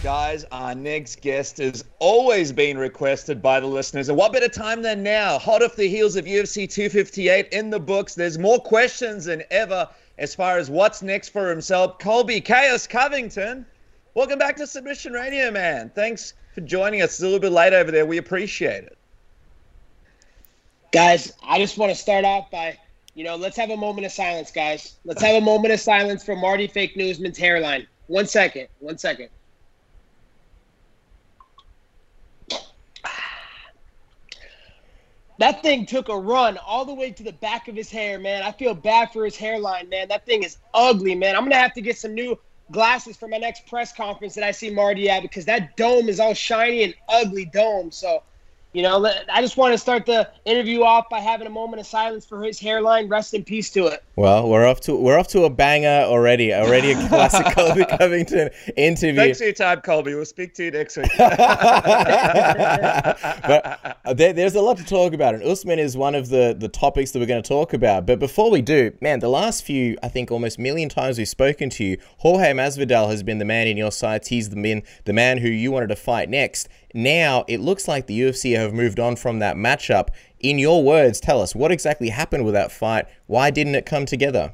Guys, our next guest has always been requested by the listeners. And what better time than now? Hot off the heels of UFC 258 in the books. There's more questions than ever as far as what's next for himself. Colby Chaos Covington, welcome back to Submission Radio, man. Thanks for joining us. It's a little bit late over there. We appreciate it. Guys, I just want to start off by, you know, let's have a moment of silence, guys. Let's have a moment of silence for Marty Fake Newsman's hairline. One second. One second. That thing took a run all the way to the back of his hair, man. I feel bad for his hairline, man. That thing is ugly, man. I'm gonna have to get some new glasses for my next press conference that I see Marty at because that dome is all shiny and ugly dome. So you know, I just want to start the interview off by having a moment of silence for his hairline. Rest in peace to it. Well, we're off to we're off to a banger already. Already a classic Colby Covington interview. Thanks for your time, Colby. We'll speak to you next week. but uh, there, there's a lot to talk about, and Usman is one of the the topics that we're going to talk about. But before we do, man, the last few, I think, almost million times we've spoken to you, Jorge Masvidal has been the man in your sights. He's the man, the man who you wanted to fight next. Now it looks like the UFC have moved on from that matchup. In your words, tell us what exactly happened with that fight. Why didn't it come together?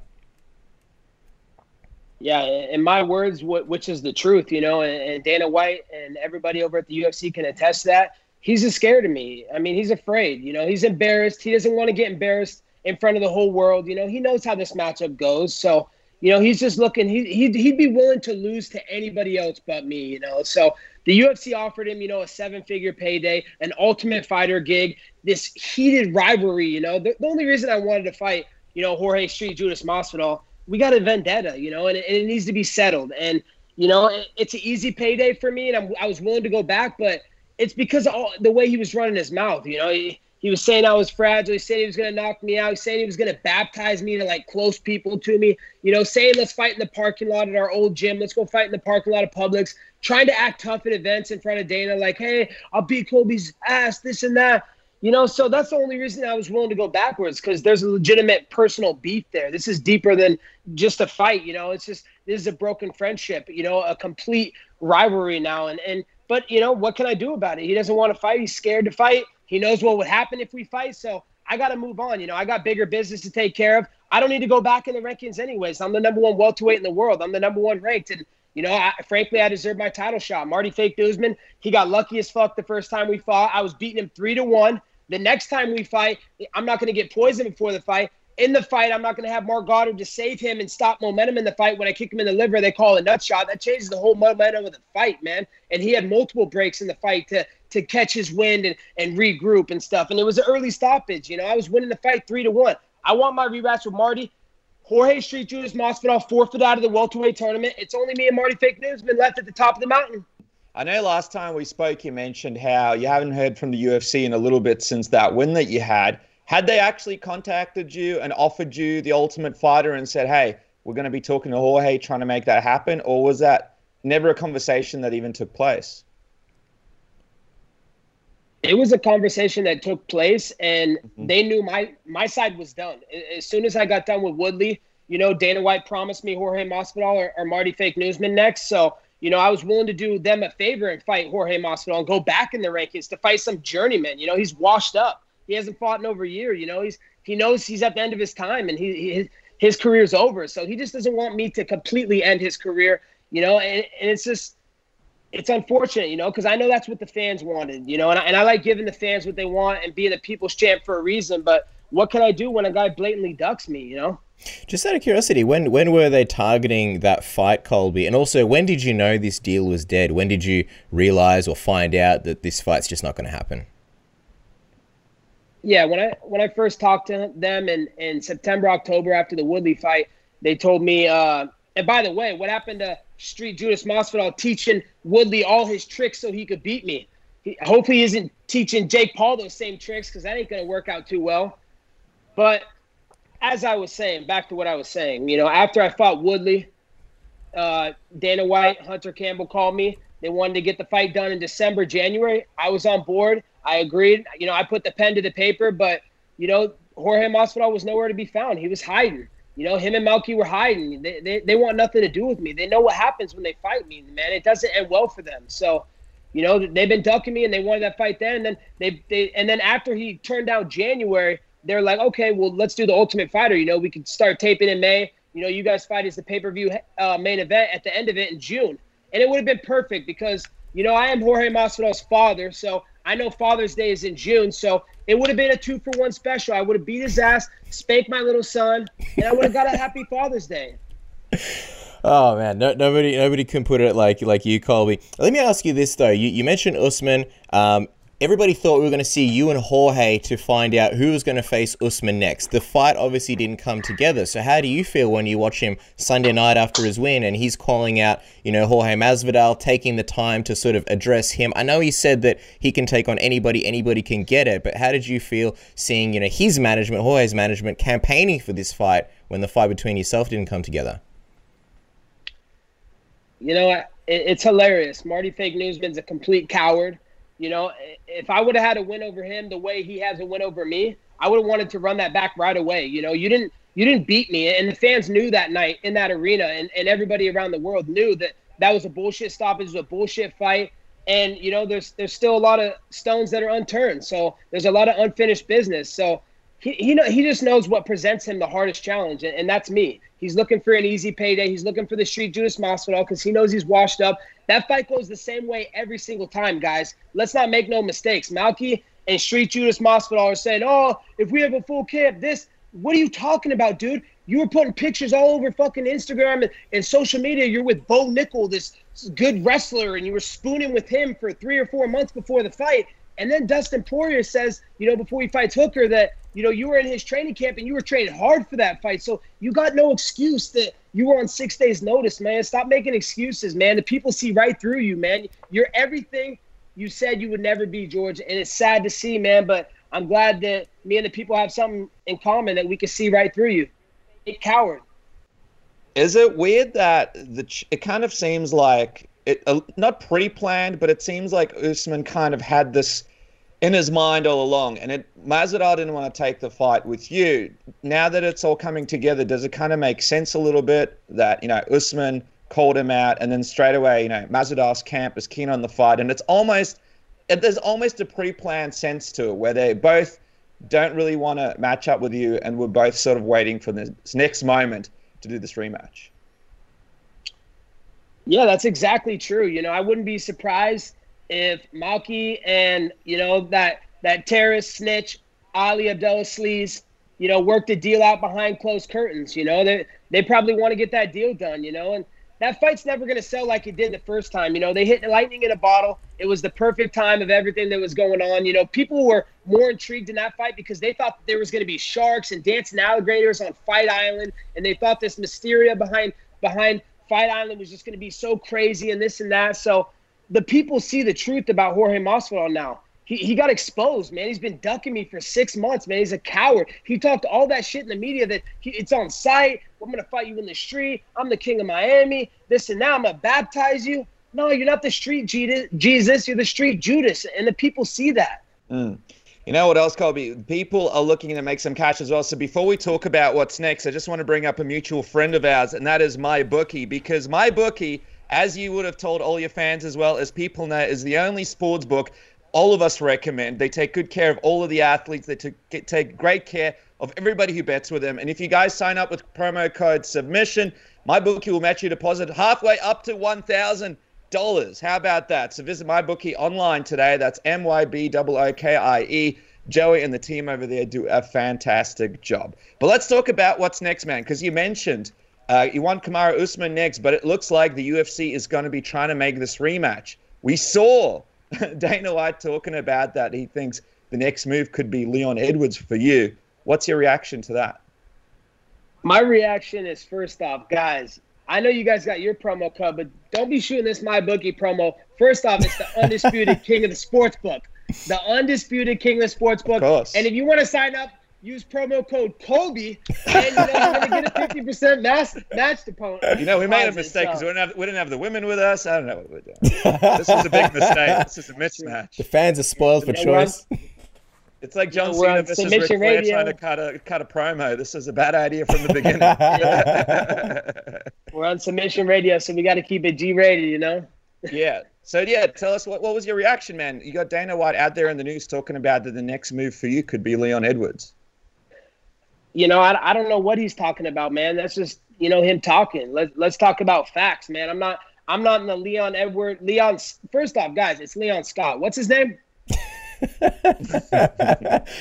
Yeah, in my words, which is the truth, you know, and Dana White and everybody over at the UFC can attest that. He's just scared of me. I mean, he's afraid. You know, he's embarrassed. He doesn't want to get embarrassed in front of the whole world. You know, he knows how this matchup goes. So, you know, he's just looking. He he'd, he'd be willing to lose to anybody else but me. You know, so the UFC offered him, you know, a seven-figure payday, an Ultimate Fighter gig, this heated rivalry. You know, the, the only reason I wanted to fight, you know, Jorge Street Judas Masvidal, we got a vendetta, you know, and, and it needs to be settled. And you know, it, it's an easy payday for me, and I'm, I was willing to go back, but it's because of all, the way he was running his mouth. You know, he, he was saying I was fragile. He said he was going to knock me out. He said he was going to baptize me to like close people to me. You know, saying let's fight in the parking lot at our old gym. Let's go fight in the parking lot of Publix trying to act tough at events in front of Dana, like, hey, I'll beat Colby's ass, this and that. You know, so that's the only reason I was willing to go backwards because there's a legitimate personal beef there. This is deeper than just a fight. You know, it's just this is a broken friendship. You know, a complete rivalry now. And and but you know what can I do about it? He doesn't want to fight. He's scared to fight. He knows what would happen if we fight. So I got to move on. You know, I got bigger business to take care of. I don't need to go back in the rankings anyways. I'm the number one welterweight in the world. I'm the number one ranked, and you know, I, frankly, I deserve my title shot. Marty Fake Newsman, he got lucky as fuck the first time we fought. I was beating him three to one. The next time we fight, I'm not going to get poisoned before the fight. In the fight, I'm not going to have Marc Goddard to save him and stop momentum in the fight. When I kick him in the liver, they call a nut shot. That changes the whole momentum of the fight, man. And he had multiple breaks in the fight to to catch his wind and, and regroup and stuff. And it was an early stoppage. You know, I was winning the fight three to one. I want my rematch with Marty. Jorge Street Judas Masvidal forfeit out of the welterweight tournament. It's only me and Marty Fake Newsman left at the top of the mountain. I know last time we spoke, you mentioned how you haven't heard from the UFC in a little bit since that win that you had. Had they actually contacted you and offered you the Ultimate Fighter and said, "Hey, we're going to be talking to Jorge, trying to make that happen," or was that never a conversation that even took place? It was a conversation that took place and mm-hmm. they knew my my side was done. As soon as i got done with woodley you know dana white promised me jorge masvidal or, or marty fake newsman next. So you know i was willing to do them a favor and fight jorge masvidal and go back in the rankings to fight some journeyman. You know he's washed up. He hasn't fought in over a year. You know he's he knows he's at the end of his time and he, he his, his career's over. So he just doesn't want me to completely end his career you know and, and it's just it's unfortunate, you know, because I know that's what the fans wanted, you know, and I, and I like giving the fans what they want and being the people's champ for a reason. But what can I do when a guy blatantly ducks me, you know? Just out of curiosity, when when were they targeting that fight, Colby? And also, when did you know this deal was dead? When did you realize or find out that this fight's just not going to happen? Yeah, when I when I first talked to them in in September, October after the Woodley fight, they told me. Uh, and by the way, what happened to Street Judas Masvidal teaching Woodley all his tricks so he could beat me. He, hopefully, he isn't teaching Jake Paul those same tricks because that ain't going to work out too well. But as I was saying, back to what I was saying, you know, after I fought Woodley, uh, Dana White, Hunter Campbell called me. They wanted to get the fight done in December, January. I was on board. I agreed. You know, I put the pen to the paper, but you know, Jorge Masvidal was nowhere to be found. He was hiding. You know, him and Malki were hiding. They, they, they want nothing to do with me. They know what happens when they fight me, man. It doesn't end well for them. So, you know, they've been ducking me and they wanted that fight then. And then they, they and then after he turned down January, they're like, okay, well, let's do the Ultimate Fighter. You know, we could start taping in May. You know, you guys fight as the pay per view uh, main event at the end of it in June, and it would have been perfect because you know I am Jorge Masvidal's father, so I know Father's Day is in June, so it would have been a two for one special. I would have beat his ass, spanked my little son, and I would have got a happy Father's Day. Oh man, no, nobody nobody can put it like like you, Colby. Let me ask you this though. You, you mentioned Usman. Um, everybody thought we were going to see you and Jorge to find out who was going to face Usman next. The fight obviously didn't come together. So how do you feel when you watch him Sunday night after his win and he's calling out, you know, Jorge Masvidal, taking the time to sort of address him? I know he said that he can take on anybody, anybody can get it, but how did you feel seeing, you know, his management, Jorge's management campaigning for this fight when the fight between yourself didn't come together? You know, it's hilarious. Marty Fake Newsman's a complete coward you know, if I would have had a win over him the way he has a win over me, I would have wanted to run that back right away. You know, you didn't you didn't beat me, and the fans knew that night in that arena, and, and everybody around the world knew that that was a bullshit stoppage, was a bullshit fight, and you know, there's there's still a lot of stones that are unturned, so there's a lot of unfinished business. So he he, know, he just knows what presents him the hardest challenge, and, and that's me. He's looking for an easy payday. He's looking for the street Judas Masvidal because he knows he's washed up. That fight goes the same way every single time, guys. Let's not make no mistakes. Malki and Street Judas Masvidal are saying, "Oh, if we have a full camp, this." What are you talking about, dude? You were putting pictures all over fucking Instagram and, and social media. You're with Bo Nickal, this good wrestler, and you were spooning with him for three or four months before the fight. And then Dustin Poirier says, you know, before he fights Hooker, that you know you were in his training camp and you were training hard for that fight. So you got no excuse that you were on six days' notice, man. Stop making excuses, man. The people see right through you, man. You're everything you said you would never be, George, and it's sad to see, man. But I'm glad that me and the people have something in common that we can see right through you. A coward. Is it weird that the it kind of seems like it uh, not pre-planned, but it seems like Usman kind of had this in his mind all along, and it Masvidal didn't want to take the fight with you. Now that it's all coming together, does it kind of make sense a little bit that you know Usman called him out, and then straight away, you know, Masvidal's camp is keen on the fight, and it's almost there's almost a pre-planned sense to it where they both don't really want to match up with you, and we're both sort of waiting for this next moment to do this rematch. Yeah, that's exactly true. You know, I wouldn't be surprised if Malki and you know that that terrorist snitch Ali Sleaze, you know, worked a deal out behind closed curtains. You know, they they probably want to get that deal done. You know, and that fight's never going to sell like it did the first time. You know, they hit lightning in a bottle. It was the perfect time of everything that was going on. You know, people were more intrigued in that fight because they thought there was going to be sharks and dancing alligators on Fight Island, and they thought this mysteria behind behind Fight Island was just going to be so crazy and this and that. So the people see the truth about Jorge Masvidal now. He, he got exposed, man. He's been ducking me for six months, man. He's a coward. He talked all that shit in the media that he, it's on site. I'm gonna fight you in the street. I'm the king of Miami. This and now I'm gonna baptize you. No, you're not the street Jesus. You're the street Judas, and the people see that. Mm. You know what else, Colby? People are looking to make some cash as well. So before we talk about what's next, I just want to bring up a mutual friend of ours, and that is my bookie, because my bookie, as you would have told all your fans as well as people know, is the only sports book all of us recommend. They take good care of all of the athletes. They take great care of everybody who bets with them. And if you guys sign up with promo code submission, my bookie will match your deposit halfway up to one thousand dollars. How about that? So visit my bookie online today. That's M Y B O O K I E. Joey and the team over there do a fantastic job. But let's talk about what's next, man, because you mentioned uh, you want Kamaru Usman next, but it looks like the UFC is going to be trying to make this rematch. We saw Dana White talking about that. He thinks the next move could be Leon Edwards for you. What's your reaction to that? My reaction is first off, guys, I know you guys got your promo code, but don't be shooting this my bookie promo. First off, it's the undisputed king of the sports book. The undisputed king of the sports book. And if you want to sign up, use promo code Colby, and you know, you're gonna get a fifty percent match match opponent. You know, we made a mistake because so. we didn't have we didn't have the women with us. I don't know what we're doing. this was a big mistake. This is a mismatch. The fans are spoiled for choice. It's like John Cena versus Ric Flair trying to cut a cut a promo. This is a bad idea from the beginning. We're on submission radio, so we got to keep it G-rated, you know. yeah. So yeah, tell us what, what was your reaction, man? You got Dana White out there in the news talking about that the next move for you could be Leon Edwards. You know, I, I don't know what he's talking about, man. That's just you know him talking. Let's let's talk about facts, man. I'm not I'm not in the Leon Edward Leon. First off, guys, it's Leon Scott. What's his name?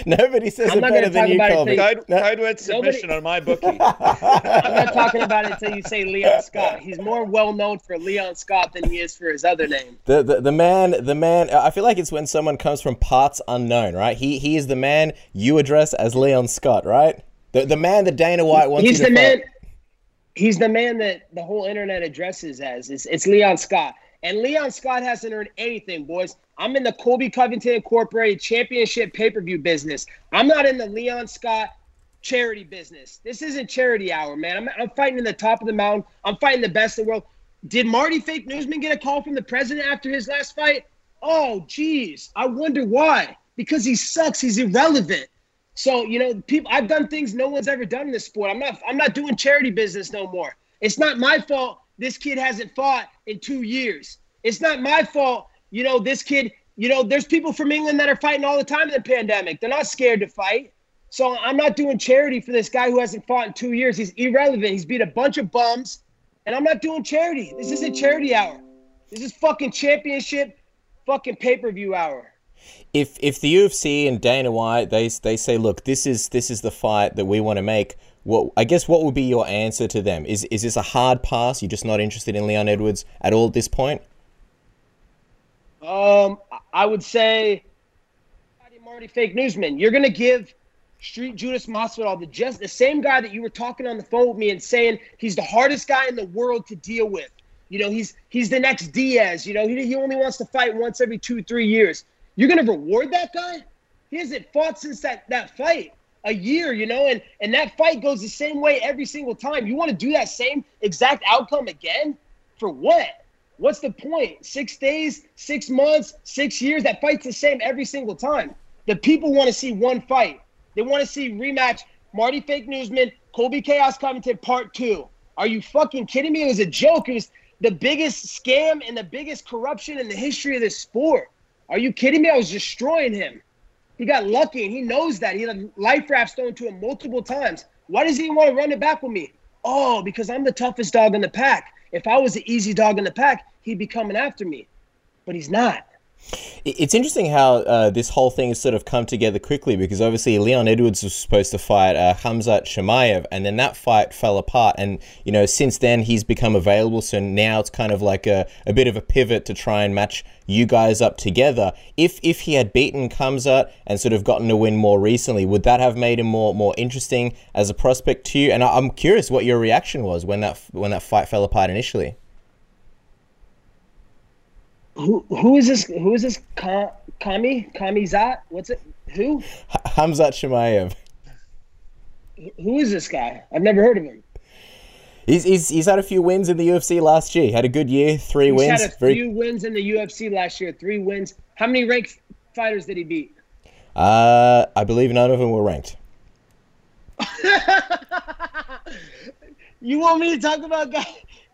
Nobody says I'm it better than you, Colby. Code, no. code word submission Nobody... on my bookie. I'm not talking about it until you say Leon Scott. He's more well known for Leon Scott than he is for his other name. The, the the man, the man. I feel like it's when someone comes from parts unknown, right? He he is the man you address as Leon Scott, right? The the man that Dana White wants. He's the man. He's the man that the whole internet addresses as. It's, it's Leon Scott. And Leon Scott hasn't earned anything, boys. I'm in the Colby Covington Incorporated Championship pay per view business. I'm not in the Leon Scott charity business. This isn't charity hour, man. I'm, I'm fighting in the top of the mountain. I'm fighting the best in the world. Did Marty Fake Newsman get a call from the president after his last fight? Oh, geez. I wonder why. Because he sucks. He's irrelevant. So you know, people. I've done things no one's ever done in this sport. I'm not. I'm not doing charity business no more. It's not my fault this kid hasn't fought in two years. It's not my fault, you know, this kid, you know, there's people from England that are fighting all the time in the pandemic. They're not scared to fight. So I'm not doing charity for this guy who hasn't fought in two years. He's irrelevant. He's beat a bunch of bums. And I'm not doing charity. This isn't charity hour. This is fucking championship fucking pay-per-view hour. If if the UFC and Dana White they they say, look, this is this is the fight that we want to make what I guess what would be your answer to them? Is is this a hard pass? You're just not interested in Leon Edwards at all at this point? Um, I would say Marty Fake Newsman. You're gonna give Street Judas Masvidal the just the same guy that you were talking on the phone with me and saying he's the hardest guy in the world to deal with. You know, he's he's the next Diaz. You know, he, he only wants to fight once every two three years. You're gonna reward that guy? He hasn't fought since that that fight a year, you know, and and that fight goes the same way every single time. You want to do that same exact outcome again? For what? What's the point? Six days, six months, six years? That fight's the same every single time. The people want to see one fight. They want to see rematch Marty Fake Newsman, Colby Chaos Covington Part Two. Are you fucking kidding me? It was a joke. It was the biggest scam and the biggest corruption in the history of this sport. Are you kidding me? I was destroying him. He got lucky and he knows that. He life raft thrown to him multiple times. Why does he want to run it back with me? Oh, because I'm the toughest dog in the pack. If I was the easy dog in the pack, he'd be coming after me. But he's not. It's interesting how uh, this whole thing has sort of come together quickly because obviously Leon Edwards was supposed to fight uh, Khamzat Chimaev, and then that fight fell apart. And you know, since then he's become available, so now it's kind of like a, a bit of a pivot to try and match you guys up together. If if he had beaten Khamzat and sort of gotten a win more recently, would that have made him more more interesting as a prospect to you? And I, I'm curious what your reaction was when that when that fight fell apart initially who who is this? Who is this? Ka, Kami Kamizat? What's it? Who? Khamzat Chimaev. Who is this guy? I've never heard of him. He's, he's, he's had a few wins in the UFC last year. Had a good year, three he's wins. Had a Very... few wins in the UFC last year, three wins. How many ranked fighters did he beat? Uh, I believe none of them were ranked. you want me to talk about guys,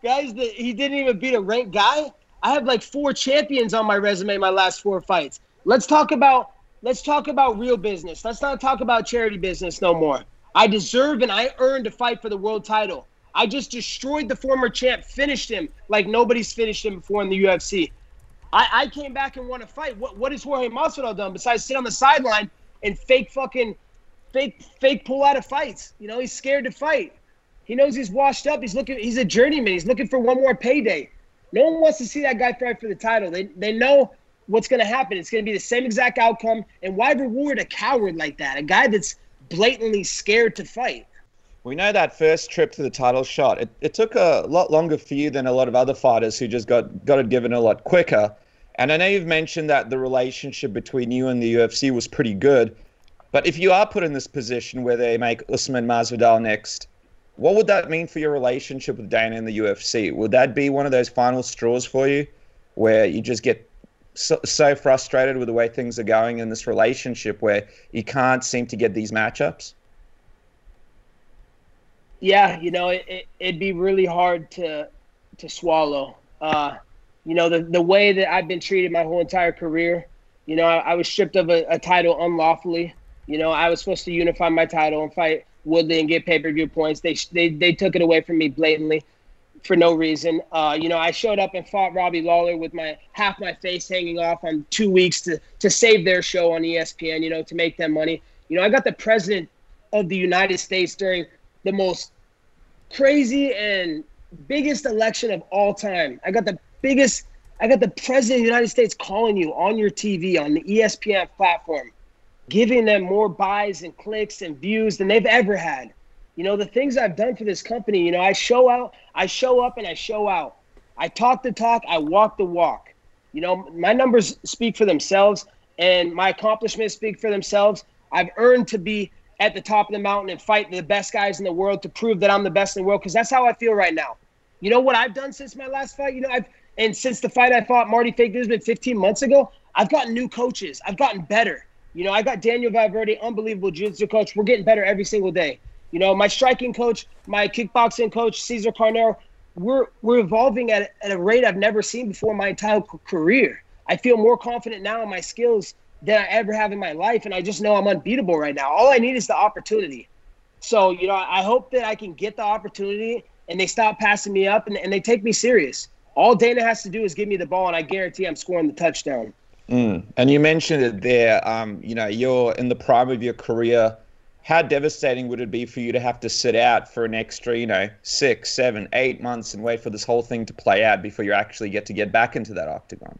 guys that he didn't even beat a ranked guy? I have like four champions on my resume my last four fights. Let's talk about let's talk about real business. Let's not talk about charity business no more. I deserve and I earned to fight for the world title. I just destroyed the former champ, finished him like nobody's finished him before in the UFC. I, I came back and won a fight. What what has Jorge Masvidal done besides sit on the sideline and fake fucking fake fake pull out of fights? You know, he's scared to fight. He knows he's washed up. He's looking he's a journeyman. He's looking for one more payday. No one wants to see that guy fight for the title. They they know what's going to happen. It's going to be the same exact outcome. And why reward a coward like that? A guy that's blatantly scared to fight. We know that first trip to the title shot. It, it took a lot longer for you than a lot of other fighters who just got, got it given a lot quicker. And I know you've mentioned that the relationship between you and the UFC was pretty good. But if you are put in this position where they make Usman Masvidal next, what would that mean for your relationship with Dana in the UFC? Would that be one of those final straws for you, where you just get so, so frustrated with the way things are going in this relationship where you can't seem to get these matchups? Yeah, you know, it, it, it'd be really hard to to swallow. Uh, you know, the, the way that I've been treated my whole entire career, you know, I, I was stripped of a, a, title unlawfully. You know, I was supposed to unify my title and fight Woodley and get pay per view points. They, they they took it away from me blatantly for no reason. Uh, you know, I showed up and fought Robbie Lawler with my half my face hanging off on two weeks to to save their show on ESPN. You know, to make them money. You know, I got the president of the United States during the most crazy and biggest election of all time. I got the biggest. I got the president of the United States calling you on your TV on the ESPN platform, giving them more buys and clicks and views than they've ever had. You know, the things I've done for this company, you know, I show out, I show up and I show out. I talk the talk, I walk the walk. You know, my numbers speak for themselves and my accomplishments speak for themselves. I've earned to be at the top of the mountain and fight the best guys in the world to prove that I'm the best in the world because that's how I feel right now. You know what I've done since my last fight? You know, I've and since the fight I fought Marty Fake Newsman 15 months ago, I've gotten new coaches. I've gotten better. You know, I got Daniel Valverde, unbelievable jiu-jitsu coach. We're getting better every single day. You know, my striking coach, my kickboxing coach, Cesar Carnero, we're we're evolving at, at a rate I've never seen before in my entire career. I feel more confident now in my skills than I ever have in my life, and I just know I'm unbeatable right now. All I need is the opportunity. So, you know, I hope that I can get the opportunity and they stop passing me up and, and they take me serious. All Dana has to do is give me the ball, and I guarantee I'm scoring the touchdown. Mm. And you mentioned it there. Um, you know, you're in the prime of your career how devastating would it be for you to have to sit out for an extra, you know, six, seven, eight months and wait for this whole thing to play out before you actually get to get back into that octagon?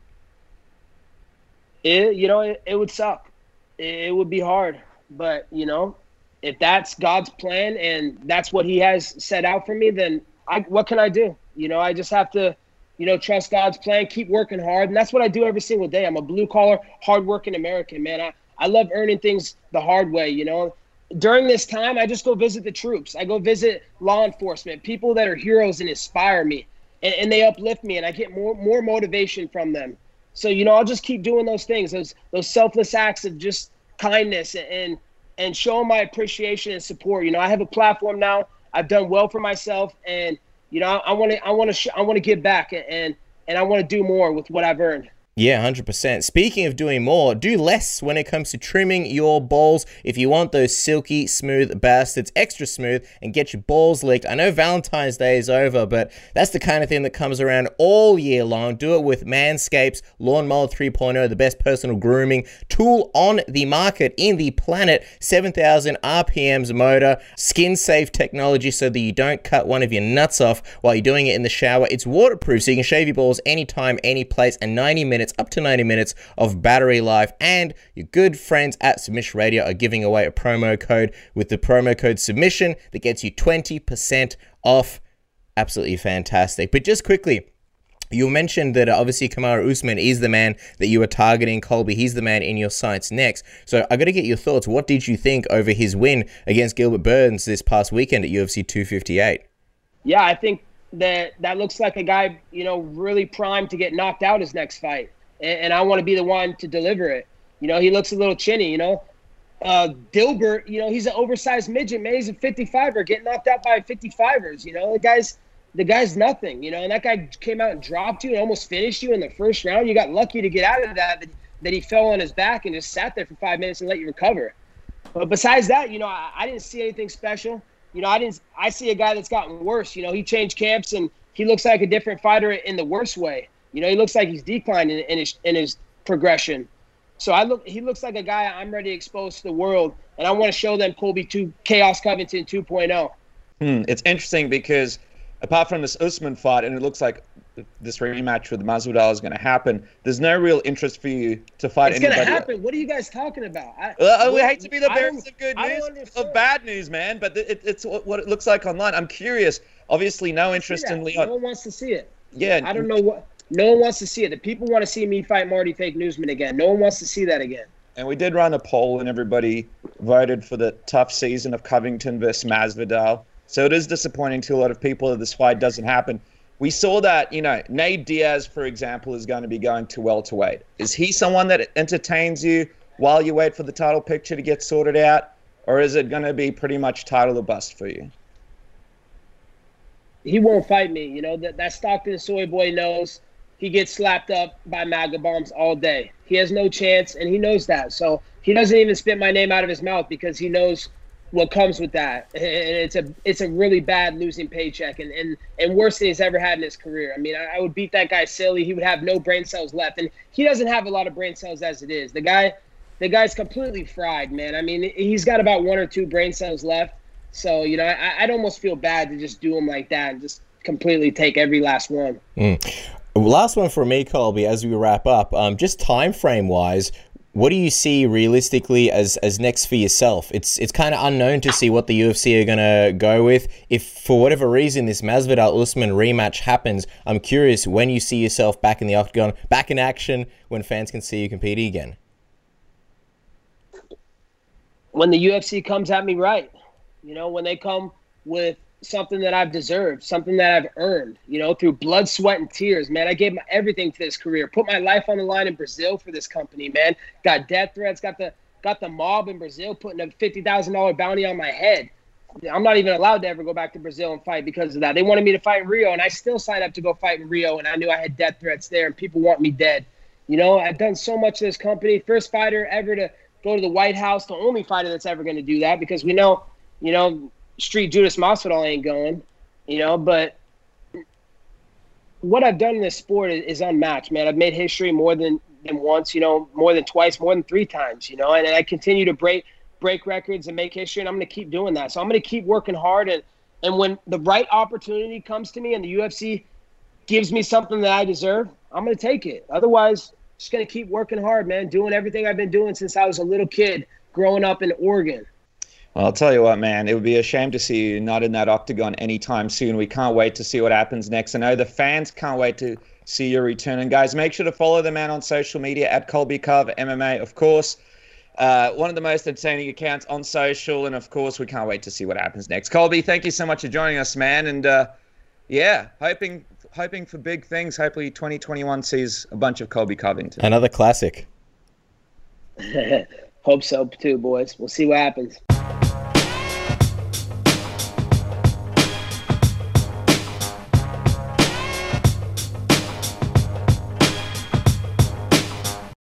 It, you know, it, it would suck. It, it would be hard, but you know, if that's God's plan and that's what He has set out for me, then I, what can I do? You know, I just have to, you know, trust God's plan, keep working hard, and that's what I do every single day. I'm a blue collar, hardworking American man. I, I love earning things the hard way. You know, during this time, I just go visit the troops. I go visit law enforcement, people that are heroes and inspire me, and, and, they uplift me, and I get more more motivation from them. So you know, I'll just keep doing those things, those those selfless acts of just kindness and and showing my appreciation and support. You know, I have a platform now. I've done well for myself, and you know, I want to I want to I want to give back and and I want to do more with what I've earned. Yeah, 100%. Speaking of doing more, do less when it comes to trimming your balls. If you want those silky, smooth bastards extra smooth and get your balls licked, I know Valentine's Day is over, but that's the kind of thing that comes around all year long. Do it with Manscaped's Lawnmower 3.0, the best personal grooming tool on the market in the planet. 7,000 RPMs motor, skin safe technology so that you don't cut one of your nuts off while you're doing it in the shower. It's waterproof so you can shave your balls anytime, any place, and 90 minutes minutes, up to 90 minutes of battery life. And your good friends at Submission Radio are giving away a promo code with the promo code submission that gets you 20% off. Absolutely fantastic. But just quickly, you mentioned that uh, obviously Kamaru Usman is the man that you were targeting, Colby. He's the man in your sights next. So I got to get your thoughts. What did you think over his win against Gilbert Burns this past weekend at UFC 258? Yeah, I think that that looks like a guy, you know, really primed to get knocked out his next fight and, and I want to be the one to deliver it. You know, he looks a little chinny. You know, uh, Gilbert, you know, he's an oversized midget, man. He's a 55er, getting knocked out by 55ers. You know, the guy's the guy's nothing. You know, and that guy came out and dropped you and almost finished you in the first round. You got lucky to get out of that. That, that he fell on his back and just sat there for five minutes and let you recover. But besides that, you know, I, I didn't see anything special. You know, I didn't. I see a guy that's gotten worse. You know, he changed camps and he looks like a different fighter in the worst way. You know, he looks like he's declining in his in his progression. So I look, he looks like a guy I'm ready to expose to the world, and I want to show them Colby two Chaos Covington 2.0. Hmm, it's interesting because apart from this Usman fight, and it looks like this rematch with Masvidal is going to happen. There's no real interest for you to fight it's anybody. It's going to happen. What are you guys talking about? I, well, we hate to be the bearers of good news, of bad news, man, but it, it's what it looks like online. I'm curious. Obviously, no interest in Leon. No one wants to see it. Yeah, I don't know what. No one wants to see it. The people want to see me fight Marty Fake Newsman again. No one wants to see that again. And we did run a poll, and everybody voted for the tough season of Covington versus Masvidal. So it is disappointing to a lot of people that this fight doesn't happen. We saw that, you know, Nate Diaz, for example, is going to be going to welterweight. Is he someone that entertains you while you wait for the title picture to get sorted out? Or is it going to be pretty much title or bust for you? He won't fight me. You know, that, that Stockton soy boy knows he gets slapped up by MAGA bombs all day. He has no chance, and he knows that. So he doesn't even spit my name out of his mouth because he knows what comes with that. And it's a it's a really bad losing paycheck and and, and worse than he's ever had in his career. I mean, I, I would beat that guy silly. He would have no brain cells left, and he doesn't have a lot of brain cells as it is. The guy, the guy's completely fried, man. I mean, he's got about one or two brain cells left. So you know, I, I'd almost feel bad to just do him like that and just completely take every last one. Mm. Last one for me, Colby, as we wrap up. Um, just time frame wise, what do you see realistically as as next for yourself? It's it's kind of unknown to see what the UFC are gonna go with. If for whatever reason this Masvidal Usman rematch happens, I'm curious when you see yourself back in the octagon, back in action, when fans can see you competing again. When the UFC comes at me right, you know, when they come with something that I've deserved, something that I've earned, you know, through blood, sweat, and tears, man. I gave my everything to this career, put my life on the line in Brazil for this company, man. Got death threats, got the got the mob in Brazil putting a fifty thousand dollar bounty on my head. I'm not even allowed to ever go back to Brazil and fight because of that. They wanted me to fight in Rio, and I still signed up to go fight in Rio, and I knew I had death threats there, and people want me dead. You know, I've done so much to this company. First fighter ever to go to the White House, the only fighter that's ever going to do that because we know, you know, Street Judas Masvidal ain't going, you know. But what I've done in this sport is, is, unmatched, man. I've made history more than than once, you know, more than twice, more than three times, you know. And, and I continue to break break records and make history, and I'm going to keep doing that. So I'm going to keep working hard, and and when the right opportunity comes to me, and the UFC gives me something that I deserve, I'm going to take it. Otherwise, just going to keep working hard, man. Doing everything I've been doing since I was a little kid, growing up in Oregon. I'll tell you what, man, it would be a shame to see you not in that octagon anytime soon. We can't wait to see what happens next. I know the fans can't wait to see your return. And guys, make sure to follow the man on social media at Colby Cove MMA, of course. Uh, one of the most entertaining accounts on social, and of course, we can't wait to see what happens next. Colby, thank you so much for joining us, man. And uh, yeah, hoping hoping for big things. Hopefully, 2021 sees a bunch of Colby Covington. Another classic. Hope so too, boys. We'll see what happens.